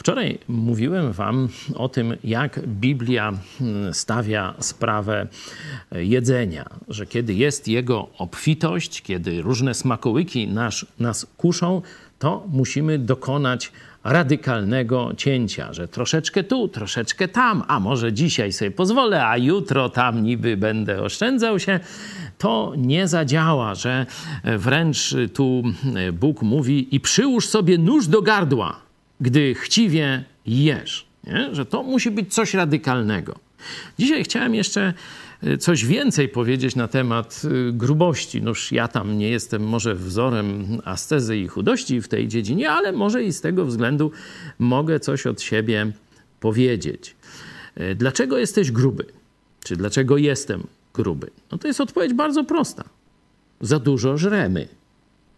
Wczoraj mówiłem Wam o tym, jak Biblia hmm, stawia sprawę jedzenia, że kiedy jest jego obfitość, kiedy różne smakołyki nas, nas kuszą, to musimy dokonać radykalnego cięcia, że troszeczkę tu, troszeczkę tam, a może dzisiaj sobie pozwolę, a jutro tam niby będę oszczędzał się, to nie zadziała, że wręcz tu Bóg mówi i przyłóż sobie nóż do gardła, gdy chciwie jesz. Nie? Że to musi być coś radykalnego. Dzisiaj chciałem jeszcze y, coś więcej powiedzieć na temat y, grubości. Noż ja tam nie jestem może wzorem ascezy i chudości w tej dziedzinie, ale może i z tego względu mogę coś od siebie powiedzieć. Y, dlaczego jesteś gruby? Czy dlaczego jestem gruby? No to jest odpowiedź bardzo prosta. Za dużo żremy.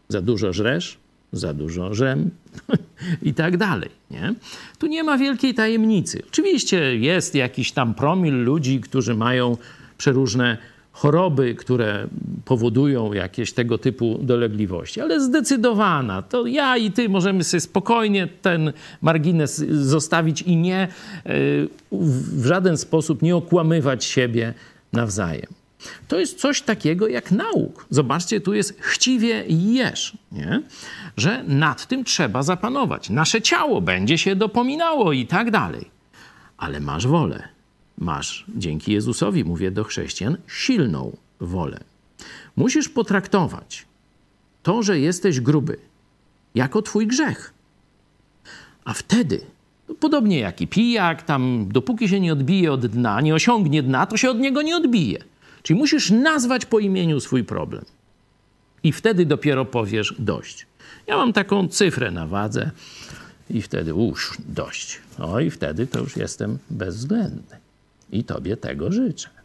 Za dużo żresz, za dużo żem i tak dalej. Nie? Tu nie ma wielkiej tajemnicy. Oczywiście jest jakiś tam promil ludzi, którzy mają przeróżne choroby, które powodują jakieś tego typu dolegliwości, ale zdecydowana. To ja i ty możemy sobie spokojnie ten margines zostawić i nie w żaden sposób nie okłamywać siebie nawzajem. To jest coś takiego jak nauk. Zobaczcie, tu jest chciwie jesz, nie? że nad tym trzeba zapanować. Nasze ciało będzie się dopominało i tak dalej. Ale masz wolę. Masz, dzięki Jezusowi, mówię do chrześcijan, silną wolę. Musisz potraktować to, że jesteś gruby, jako twój grzech. A wtedy, no podobnie jak i pijak, tam dopóki się nie odbije od dna, nie osiągnie dna, to się od niego nie odbije. Czyli musisz nazwać po imieniu swój problem. I wtedy dopiero powiesz dość. Ja mam taką cyfrę na wadze i wtedy już dość. No i wtedy to już jestem bezwzględny. I tobie tego życzę.